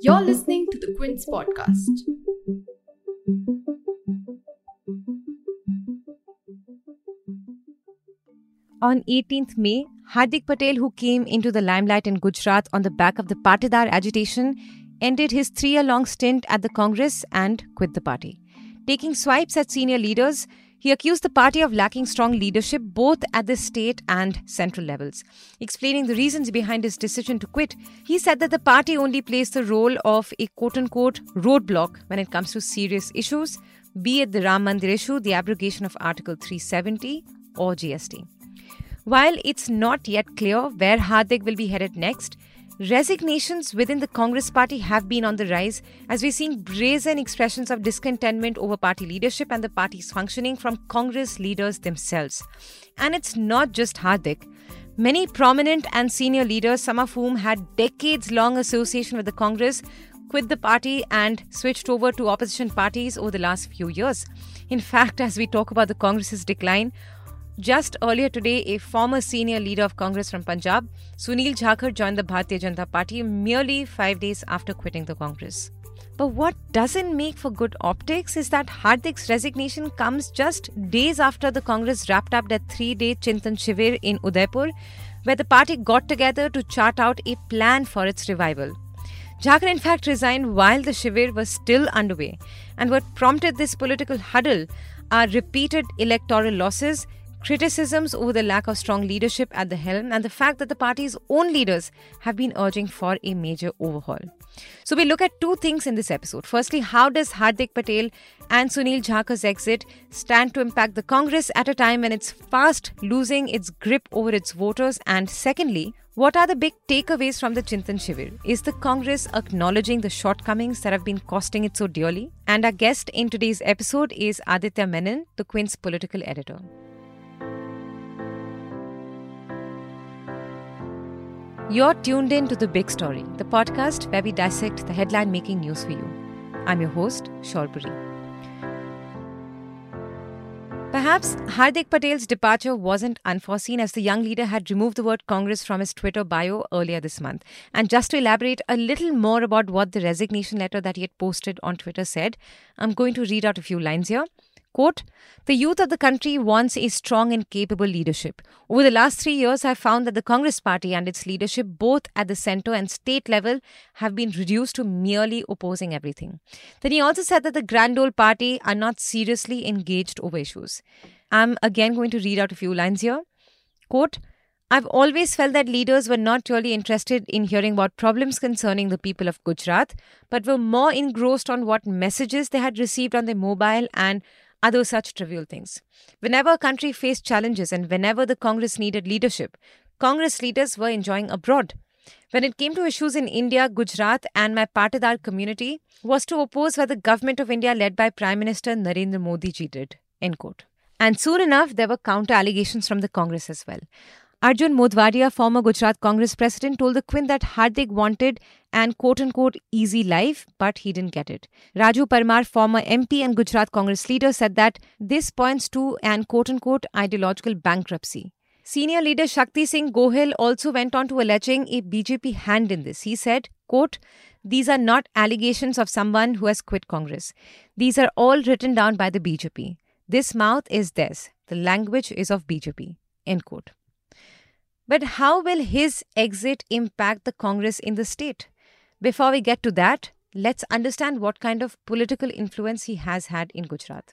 You're listening to the Quint's podcast. On 18th May, Hardik Patel, who came into the limelight in Gujarat on the back of the Patidar agitation, ended his three year long stint at the Congress and quit the party. Taking swipes at senior leaders, he accused the party of lacking strong leadership both at the state and central levels. Explaining the reasons behind his decision to quit, he said that the party only plays the role of a quote unquote roadblock when it comes to serious issues, be it the Ram Mandir issue, the abrogation of Article 370, or GST. While it's not yet clear where Hardik will be headed next, resignations within the Congress party have been on the rise as we're seeing brazen expressions of discontentment over party leadership and the party's functioning from Congress leaders themselves. And it's not just Hardik. Many prominent and senior leaders, some of whom had decades long association with the Congress, quit the party and switched over to opposition parties over the last few years. In fact, as we talk about the Congress's decline, just earlier today, a former senior leader of Congress from Punjab, Sunil Jakhar, joined the Bharatiya Janata Party merely five days after quitting the Congress. But what doesn't make for good optics is that Hardik's resignation comes just days after the Congress wrapped up their three day Chintan Shivir in Udaipur, where the party got together to chart out a plan for its revival. Jakhar, in fact, resigned while the Shivir was still underway. And what prompted this political huddle are repeated electoral losses criticisms over the lack of strong leadership at the helm, and the fact that the party's own leaders have been urging for a major overhaul. So, we look at two things in this episode. Firstly, how does Hardik Patel and Sunil Jakhar's exit stand to impact the Congress at a time when it's fast losing its grip over its voters? And secondly, what are the big takeaways from the Chintan Shivir? Is the Congress acknowledging the shortcomings that have been costing it so dearly? And our guest in today's episode is Aditya Menon, the Quint's political editor. You're tuned in to The Big Story, the podcast where we dissect the headline making news for you. I'm your host, Shorbori. Perhaps Hardik Patel's departure wasn't unforeseen as the young leader had removed the word Congress from his Twitter bio earlier this month. And just to elaborate a little more about what the resignation letter that he had posted on Twitter said, I'm going to read out a few lines here. Quote, the youth of the country wants a strong and capable leadership. Over the last three years, I've found that the Congress party and its leadership, both at the center and state level, have been reduced to merely opposing everything. Then he also said that the Grand Old Party are not seriously engaged over issues. I'm again going to read out a few lines here. Quote, I've always felt that leaders were not really interested in hearing about problems concerning the people of Gujarat, but were more engrossed on what messages they had received on their mobile and other such trivial things. Whenever a country faced challenges and whenever the Congress needed leadership, Congress leaders were enjoying abroad. When it came to issues in India, Gujarat, and my Patidar community was to oppose what the government of India led by Prime Minister Narendra Modi ji did. End quote. And soon enough, there were counter allegations from the Congress as well. Arjun Modhwadia, former Gujarat Congress president, told the Quint that Hardik wanted an quote unquote easy life, but he didn't get it. Raju Parmar, former MP and Gujarat Congress leader, said that this points to an quote unquote ideological bankruptcy. Senior leader Shakti Singh Gohil also went on to alleging a BJP hand in this. He said, quote, these are not allegations of someone who has quit Congress. These are all written down by the BJP. This mouth is theirs. The language is of BJP. End quote. But how will his exit impact the Congress in the state? Before we get to that, let's understand what kind of political influence he has had in Gujarat.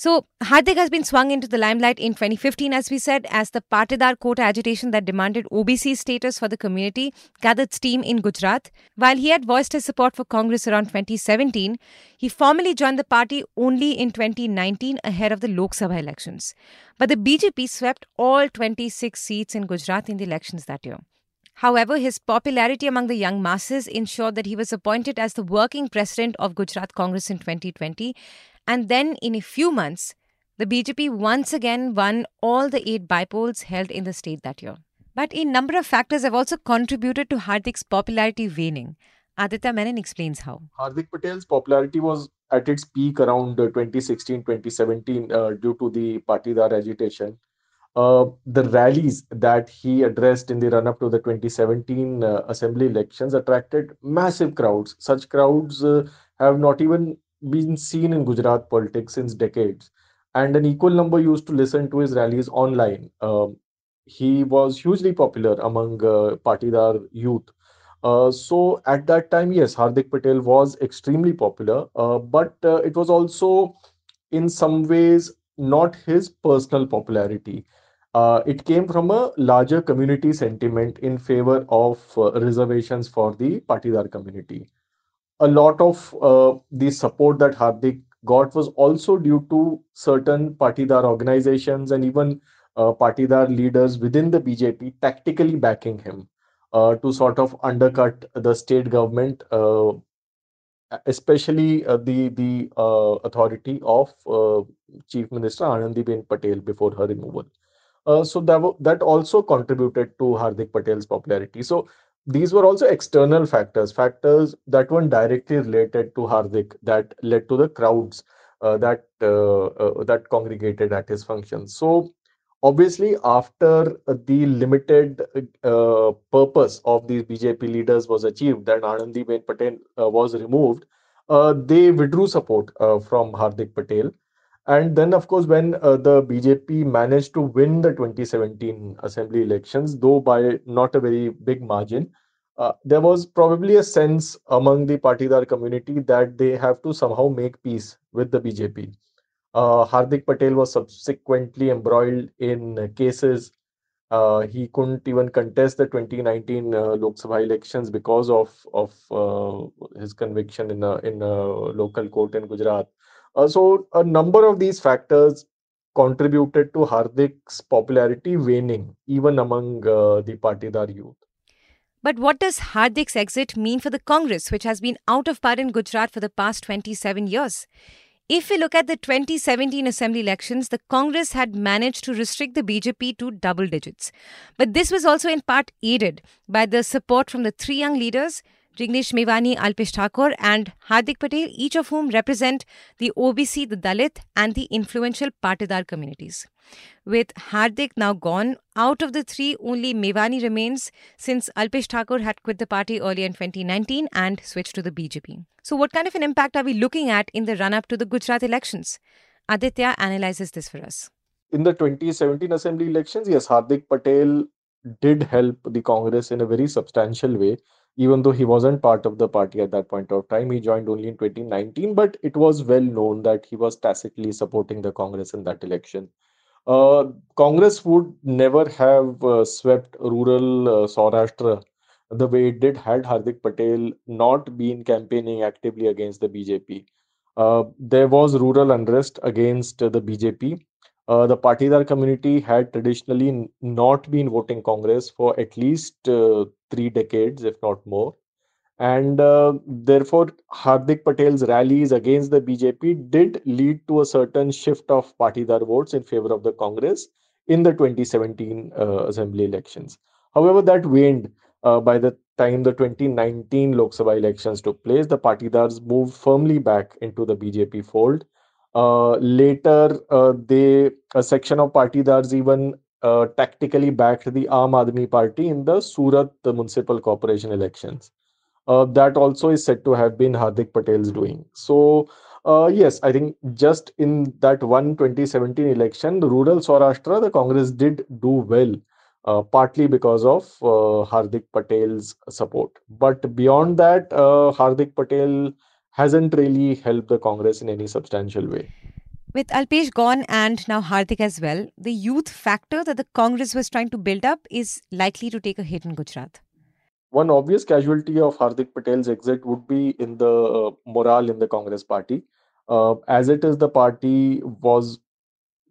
So, Hardik has been swung into the limelight in 2015, as we said, as the Patidar quota agitation that demanded OBC status for the community gathered steam in Gujarat. While he had voiced his support for Congress around 2017, he formally joined the party only in 2019 ahead of the Lok Sabha elections. But the BJP swept all 26 seats in Gujarat in the elections that year. However, his popularity among the young masses ensured that he was appointed as the working president of Gujarat Congress in 2020 and then in a few months, the BJP once again won all the eight bypolls held in the state that year. But a number of factors have also contributed to Hardik's popularity waning. Aditya Menon explains how. Hardik Patel's popularity was at its peak around 2016 2017 uh, due to the Patidar agitation. uh, the rallies that he addressed in the run up to the 2017 uh, assembly elections attracted massive crowds. Such crowds uh, have not even been seen in Gujarat politics since decades. And an equal number used to listen to his rallies online. Um, he was hugely popular among uh, Patidar youth. Uh, so at that time, yes, Hardik Patel was extremely popular, uh, but uh, it was also in some ways not his personal popularity. Uh, it came from a larger community sentiment in favor of uh, reservations for the Patidar community. A lot of uh, the support that Hardik got was also due to certain Patidar organizations and even uh, Patidar leaders within the BJP tactically backing him uh, to sort of undercut the state government, uh, especially uh, the the uh, authority of uh, Chief Minister Anandiben Patel before her removal. So that that also contributed to Hardik Patel's popularity. So these were also external factors, factors that weren't directly related to Hardik that led to the crowds uh, that uh, uh, that congregated at his function. So obviously, after the limited uh, purpose of these BJP leaders was achieved, that Anandiben Patel uh, was removed, they withdrew support from Hardik Patel and then, of course, when uh, the BJP managed to win the 2017 assembly elections, though by not a very big margin, uh, there was probably a sense among the Patidar community that they have to somehow make peace with the BJP. Uh, Hardik Patel was subsequently embroiled in cases. Uh, he couldn't even contest the 2019 uh, Lok Sabha elections because of of uh, his conviction in a in a local court in Gujarat. Uh, so a number of these factors contributed to Hardik's popularity waning, even among uh, the Patidar youth. But what does Hardik's exit mean for the Congress, which has been out of power in Gujarat for the past 27 years? If we look at the 2017 assembly elections, the Congress had managed to restrict the BJP to double digits. But this was also in part aided by the support from the three young leaders, Jignesh Mevani, Alpesh Thakor, and Hardik Patel, each of whom represent the OBC, the Dalit, and the influential Patidar communities. With Hardik now gone, out of the three, only Mevani remains since Alpesh Thakor had quit the party earlier in 2019 and switched to the BJP. So, what kind of an impact are we looking at in the run up to the Gujarat elections? Aditya analyzes this for us. In the 2017 assembly elections, yes, Hardik Patel did help the Congress in a very substantial way, even though he wasn't part of the party at that point of time. He joined only in 2019, but it was well known that he was tacitly supporting the Congress in that election. Uh, Congress would never have uh, swept rural uh, Saurashtra the way it did had Hardik Patel not been campaigning actively against the BJP. Uh, there was rural unrest against the BJP. Uh, the Patidar community had traditionally not been voting Congress for at least uh, three decades, if not more. And uh, therefore, Hardik Patel's rallies against the BJP did lead to a certain shift of Patidar votes in favor of the Congress in the 2017 uh, assembly elections. However, that waned uh, by the time the 2019 Lok Sabha elections took place. The Patidars moved firmly back into the BJP fold. Uh, later, uh, they a section of Patidars even uh, tactically backed the Aam Aadmi Party in the Surat municipal corporation elections that also is said to have been Hardik Patel's doing. So, uh, yes, I think just in that one 2017 election, the rural Saurashtra, the Congress did do well, uh, partly because of uh, Hardik Patel's support. But beyond that, Hardik Patel hasn't really helped the Congress in any substantial way. With Alpesh gone and now Hardik as well, the youth factor that the Congress was trying to build up is likely to take a hit in Gujarat. One obvious casualty of Hardik Patel's exit would be in the uh, morale in the Congress party. Uh, as it is, the party was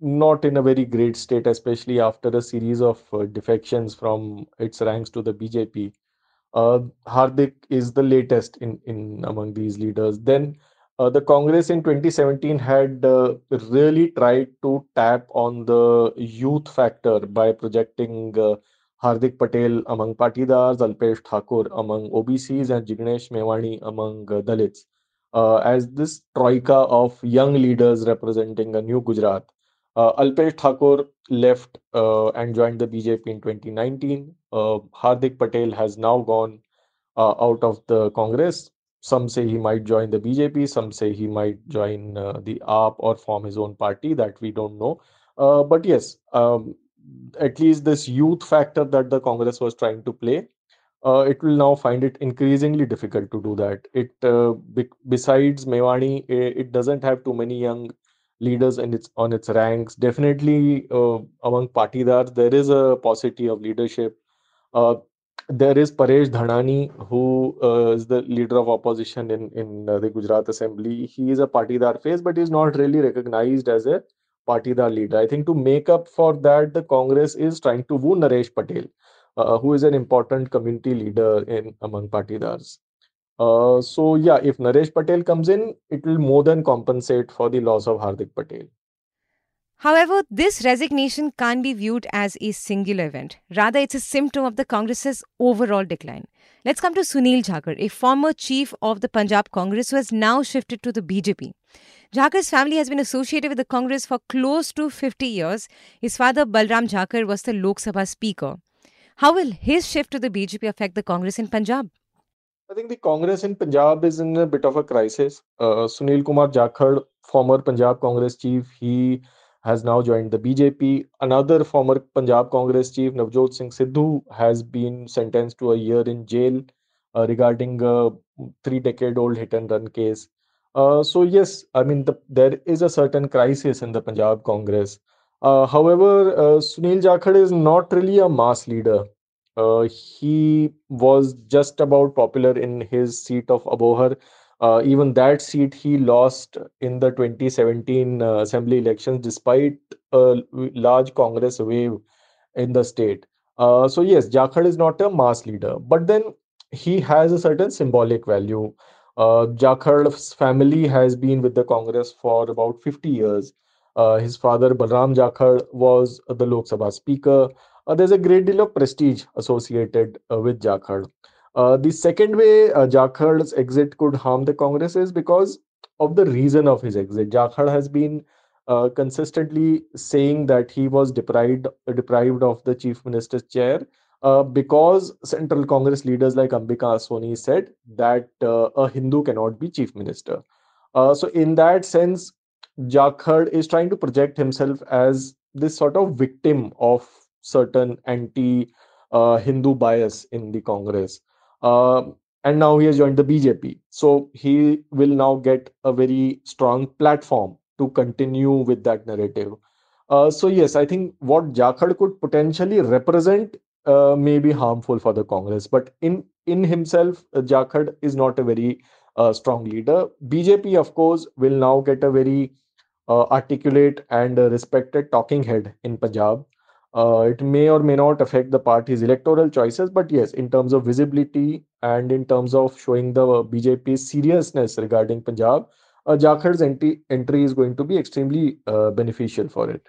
not in a very great state, especially after a series of uh, defections from its ranks to the BJP. Uh, Hardik is the latest in, in among these leaders. Then uh, the Congress in 2017 had uh, really tried to tap on the youth factor by projecting uh, Hardik Patel among Patidars, Alpesh Thakor among OBCs, and Jignesh Mewani among uh, Dalits. Uh, as this troika of young leaders representing a new Gujarat. Uh, Alpesh Thakor left uh, and joined the BJP in 2019. Uh, Hardik Patel has now gone uh, out of the Congress. Some say he might join the BJP, some say he might join uh, the AAP or form his own party, that we don't know. Uh, but yes, um, at least this youth factor that the Congress was trying to play, it will now find it increasingly difficult to do that. It be- besides Mewani, it, it doesn't have too many young leaders in its on its ranks. Definitely uh, among partidars, there is a paucity of leadership. Uh, there is Paresh Dhanani, who uh, is the leader of opposition in in uh, the Gujarat Assembly. He is a partidar face, but is not really recognized as a partidar leader. I think to make up for that, the Congress is trying to woo Naresh Patel, uh, who is an important community leader in among partidars. Uh, so yeah, if Naresh Patel comes in, it will more than compensate for the loss of Hardik Patel. However, this resignation can't be viewed as a singular event. Rather, it's a symptom of the Congress's overall decline. Let's come to Sunil Jakhar, a former chief of the Punjab Congress who has now shifted to the BJP. Jakhar's family has been associated with the Congress for close to 50 years. His father, Balram Jakhar, was the Lok Sabha Speaker. How will his shift to the BJP affect the Congress in Punjab? I think the Congress in Punjab is in a bit of a crisis. Uh, Sunil Kumar Jakhar, former Punjab Congress chief, he has now joined the BJP. Another former Punjab Congress chief, Navjot Singh Sidhu, has been sentenced to a year in jail uh, regarding a three decade old hit and run case. Uh, so, yes, I mean, the, there is a certain crisis in the Punjab Congress. Uh, however, uh, Sunil Jakhar is not really a mass leader. Uh, he was just about popular in his seat of Abohar. Uh, even that seat he lost in the 2017 uh, assembly elections despite a large Congress wave in the state. Uh, so, yes, Jakhar is not a mass leader, but then he has a certain symbolic value. Uh, Jakhar's family has been with the Congress for about 50 years. Uh, his father, Balram Jakhar, was the Lok Sabha Speaker. Uh, there's a great deal of prestige associated uh, with Jakhar. Uh, the second way Jakhar's exit could harm the Congress is because of the reason of his exit. Jakhar has been uh, consistently saying that he was deprived deprived of the chief minister's chair uh, because central Congress leaders like Ambika Soni said that uh, a Hindu cannot be chief minister. So, in that sense, Jakhar is trying to project himself as this sort of victim of certain anti uh, Hindu bias in the Congress. Uh, and now he has joined the BJP. So he will now get a very strong platform to continue with that narrative. Uh, so, yes, I think what Jakhar could potentially represent uh, may be harmful for the Congress. But in, in himself, uh, Jakhar is not a very uh, strong leader. BJP, of course, will now get a very articulate and respected talking head in Punjab. Uh, it may or may not affect the party's electoral choices, but yes, in terms of visibility and in terms of showing the BJP's seriousness regarding Punjab, uh, Jakhar's entry, entry is going to be extremely uh, beneficial for it.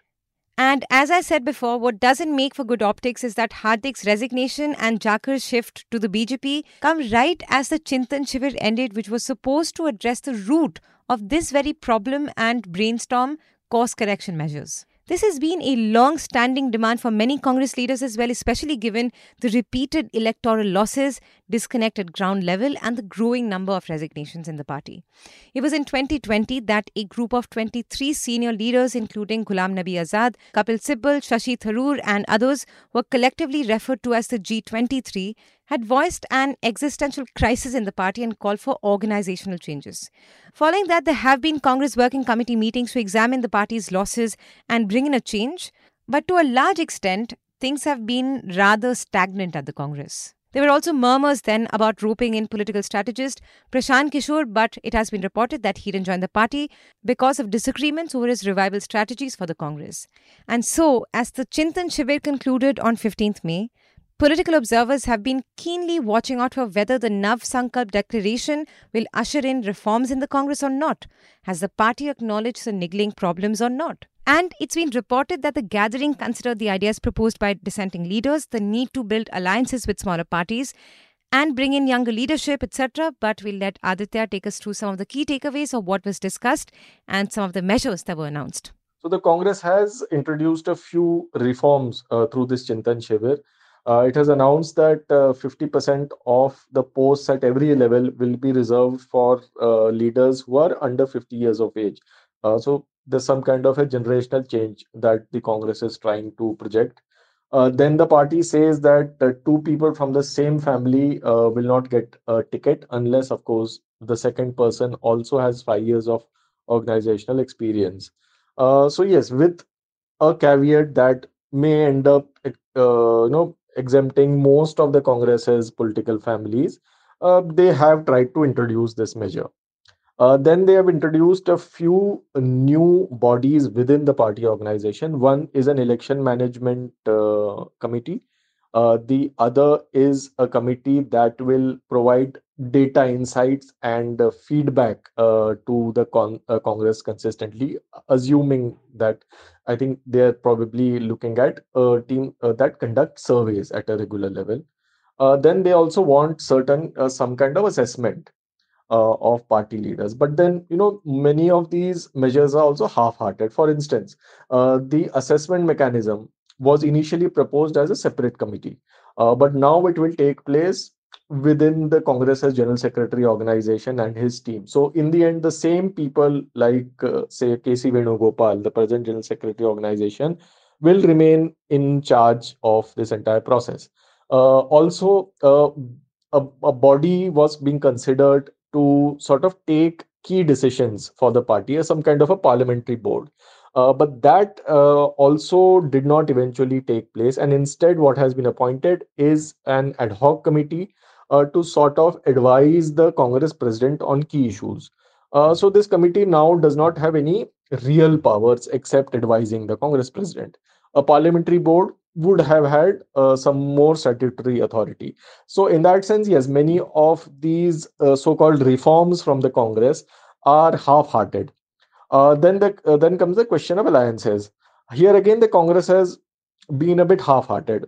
And as I said before, what doesn't make for good optics is that Hardik's resignation and Jakhar's shift to the BJP come right as the Chintan Shivir ended, which was supposed to address the root of this very problem and brainstorm course correction measures. This has been a long standing demand for many Congress leaders as well, especially given the repeated electoral losses, disconnect at ground level, and the growing number of resignations in the party. It was in 2020 that a group of 23 senior leaders, including Ghulam Nabi Azad, Kapil Sibal, Shashi Tharoor, and others, were collectively referred to as the G23, had voiced an existential crisis in the party and called for organizational changes. Following that, there have been Congress Working Committee meetings to examine the party's losses and bring in a change, but to a large extent, things have been rather stagnant at the Congress. There were also murmurs then about roping in political strategist Prashant Kishore, but it has been reported that he didn't join the party because of disagreements over his revival strategies for the Congress. And so, as the Chintan Shivir concluded on 15th May, Political observers have been keenly watching out for whether the Nav Sankalp declaration will usher in reforms in the Congress or not. Has the party acknowledged the niggling problems or not? And it's been reported that the gathering considered the ideas proposed by dissenting leaders, the need to build alliances with smaller parties, and bring in younger leadership, etc. But we'll let Aditya take us through some of the key takeaways of what was discussed and some of the measures that were announced. So the Congress has introduced a few reforms uh, through this Chintan Shivir. Uh, it has announced that uh, 50% of the posts at every level will be reserved for uh, leaders who are under 50 years of age. Uh, so there's some kind of a generational change that the Congress is trying to project. Uh, then the party says that uh, two people from the same family uh, will not get a ticket unless, of course, the second person also has five years of organizational experience. Uh, so yes, with a caveat that may end up, uh, you know, exempting most of the Congress's political families, uh, they have tried to introduce this measure. Uh, then they have introduced a few new bodies within the party organization. One is an election management uh, committee. Uh, the other is a committee that will provide data insights and uh, feedback uh, to the con- uh, Congress consistently, assuming that I think they're probably looking at a team that conduct surveys at a regular level. then they also want certain some kind of assessment uh, of party leaders. But then, you know, many of these measures are also half hearted. For instance, uh, the assessment mechanism was initially proposed as a separate committee, uh, but now it will take place within the Congress's General Secretary organization and his team. So, in the end, the same people like, uh, say, KC Venugopal, the present General Secretary organization, will remain in charge of this entire process. Uh, also, uh, a, a body was being considered to sort of take key decisions for the party as some kind of a parliamentary board. Uh, but that uh, also did not eventually take place. And instead, what has been appointed is an ad hoc committee uh, to sort of advise the Congress president on key issues. Uh, so, this committee now does not have any real powers except advising the Congress president. A parliamentary board would have had uh, some more statutory authority. So, in that sense, yes, many of these uh, so-called reforms from the Congress are half-hearted. Uh, then, the, uh, then comes the question of alliances. Here again, the Congress has been a bit half-hearted.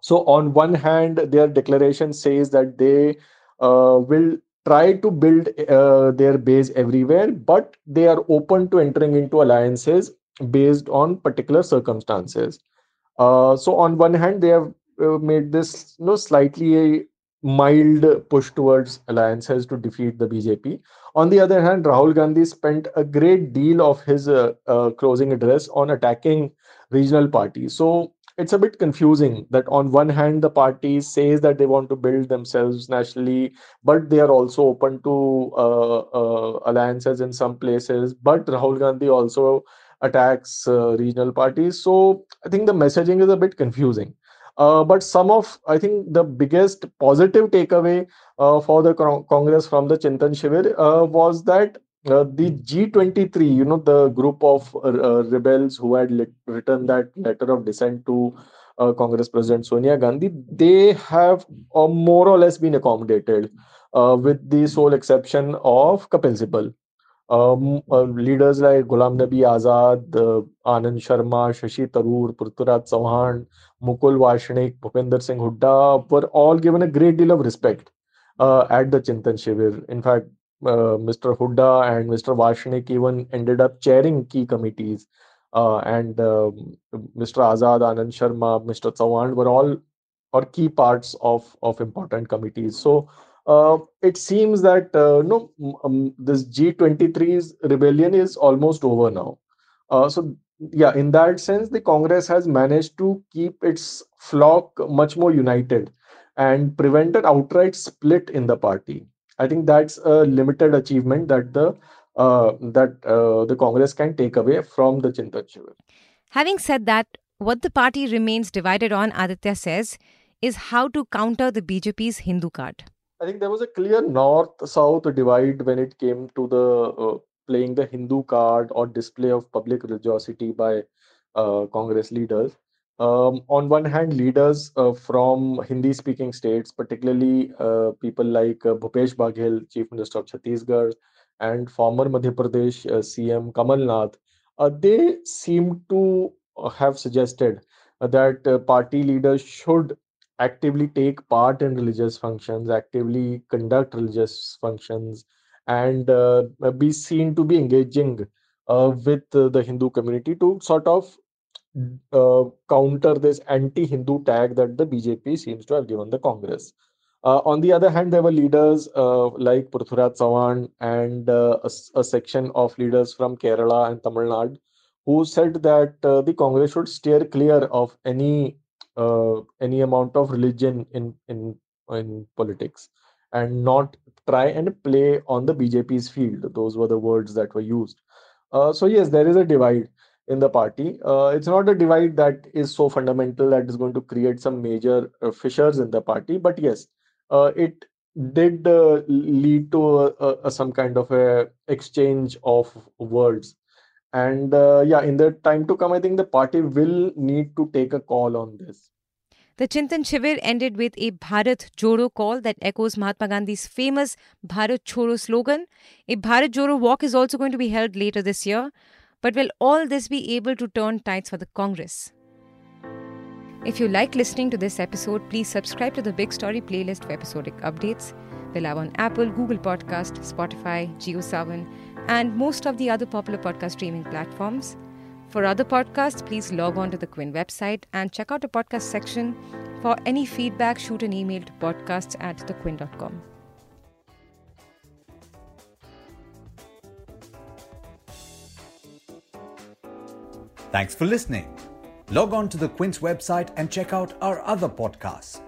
So, on one hand, their declaration says that they uh, will try to build uh, their base everywhere, but they are open to entering into alliances based on particular circumstances. Uh, so on one hand, they have uh, made this you know slightly mild push towards alliances to defeat the BJP. On the other hand, Rahul Gandhi spent a great deal of his uh, uh, closing address on attacking regional parties. So it's a bit confusing that on one hand the party says that they want to build themselves nationally but they are also open to uh, uh, alliances in some places but rahul gandhi also attacks uh, regional parties. So I think the messaging is a bit confusing. Uh, but some of, I think, the biggest positive takeaway uh, for the Congress from the Chintan Shivir uh, was that uh, the G23, you know, the group of uh, rebels who had lit- written that letter of dissent to Congress President Sonia Gandhi, they have more or less been accommodated, with the sole exception of Kapil Sibal. Um, uh, leaders like Ghulam Nabi Azad, uh, Anand Sharma, Shashi Tharoor, Prithviraj Chavan, Mukul Wasnik, Bhupinder Singh Hooda were all given a great deal of respect uh, at the Chintan Shivir. In fact, uh, Mr. Hooda and Mr. Vashnik even ended up chairing key committees. Uh, and um, Mr. Azad, Anand Sharma, Mr. Chauhan were all or key parts of, of important committees. So uh, it seems that uh, no um, this G23's rebellion is almost over now. Uh, so yeah, in that sense, the Congress has managed to keep its flock much more united and prevent an outright split in the party. I think that's a limited achievement that the uh, that uh, the Congress can take away from the Chintan Shivir. Having said that, what the party remains divided on, Aditya says, is how to counter the BJP's Hindu card. I think there was a clear north-south divide when it came to the uh, playing the Hindu card or display of public religiosity by uh, Congress leaders. Um, on one hand, leaders uh, from Hindi-speaking states, particularly uh, people like uh, Bhupesh Baghel, Chief Minister of Chhattisgarh, and former Madhya Pradesh uh, CM Kamal Nath, they seem to have suggested that party leaders should actively take part in religious functions, actively conduct religious functions, and uh, be seen to be engaging uh, with the Hindu community to sort of uh, counter this anti-Hindu tag that the BJP seems to have given the Congress. Uh, on the other hand, there were leaders uh, like Prithviraj Chavan and uh, a, a, section of leaders from Kerala and Tamil Nadu who said that the Congress should steer clear of any uh, any amount of religion in in in politics and not try and play on the BJP's field. Those were the words that were used. Uh, so yes, there is a divide in the party. Uh, it's not a divide that is so fundamental that is going to create some major uh, fissures in the party, but yes, uh, it did uh, lead to a, a, some kind of a exchange of words and uh, yeah in the time to come i think the party will need to take a call on this the Chintan Shivir ended with a Bharat Jodo call that echoes Mahatma Gandhi's famous Bharat Chhodo slogan. A Bharat Jodo walk is also going to be held later this year. But will all this be able to turn tides for the Congress? If you like listening to this episode, please subscribe to the Big Story playlist for episodic updates. We're live on Apple, Google Podcast, Spotify, JioSaavn, and most of the other popular podcast streaming platforms. For other podcasts, please log on to the Quint website and check out the podcast section. For any feedback, shoot an email to podcasts at thequint.com. Thanks for listening. Log on to the Quint's website and check out our other podcasts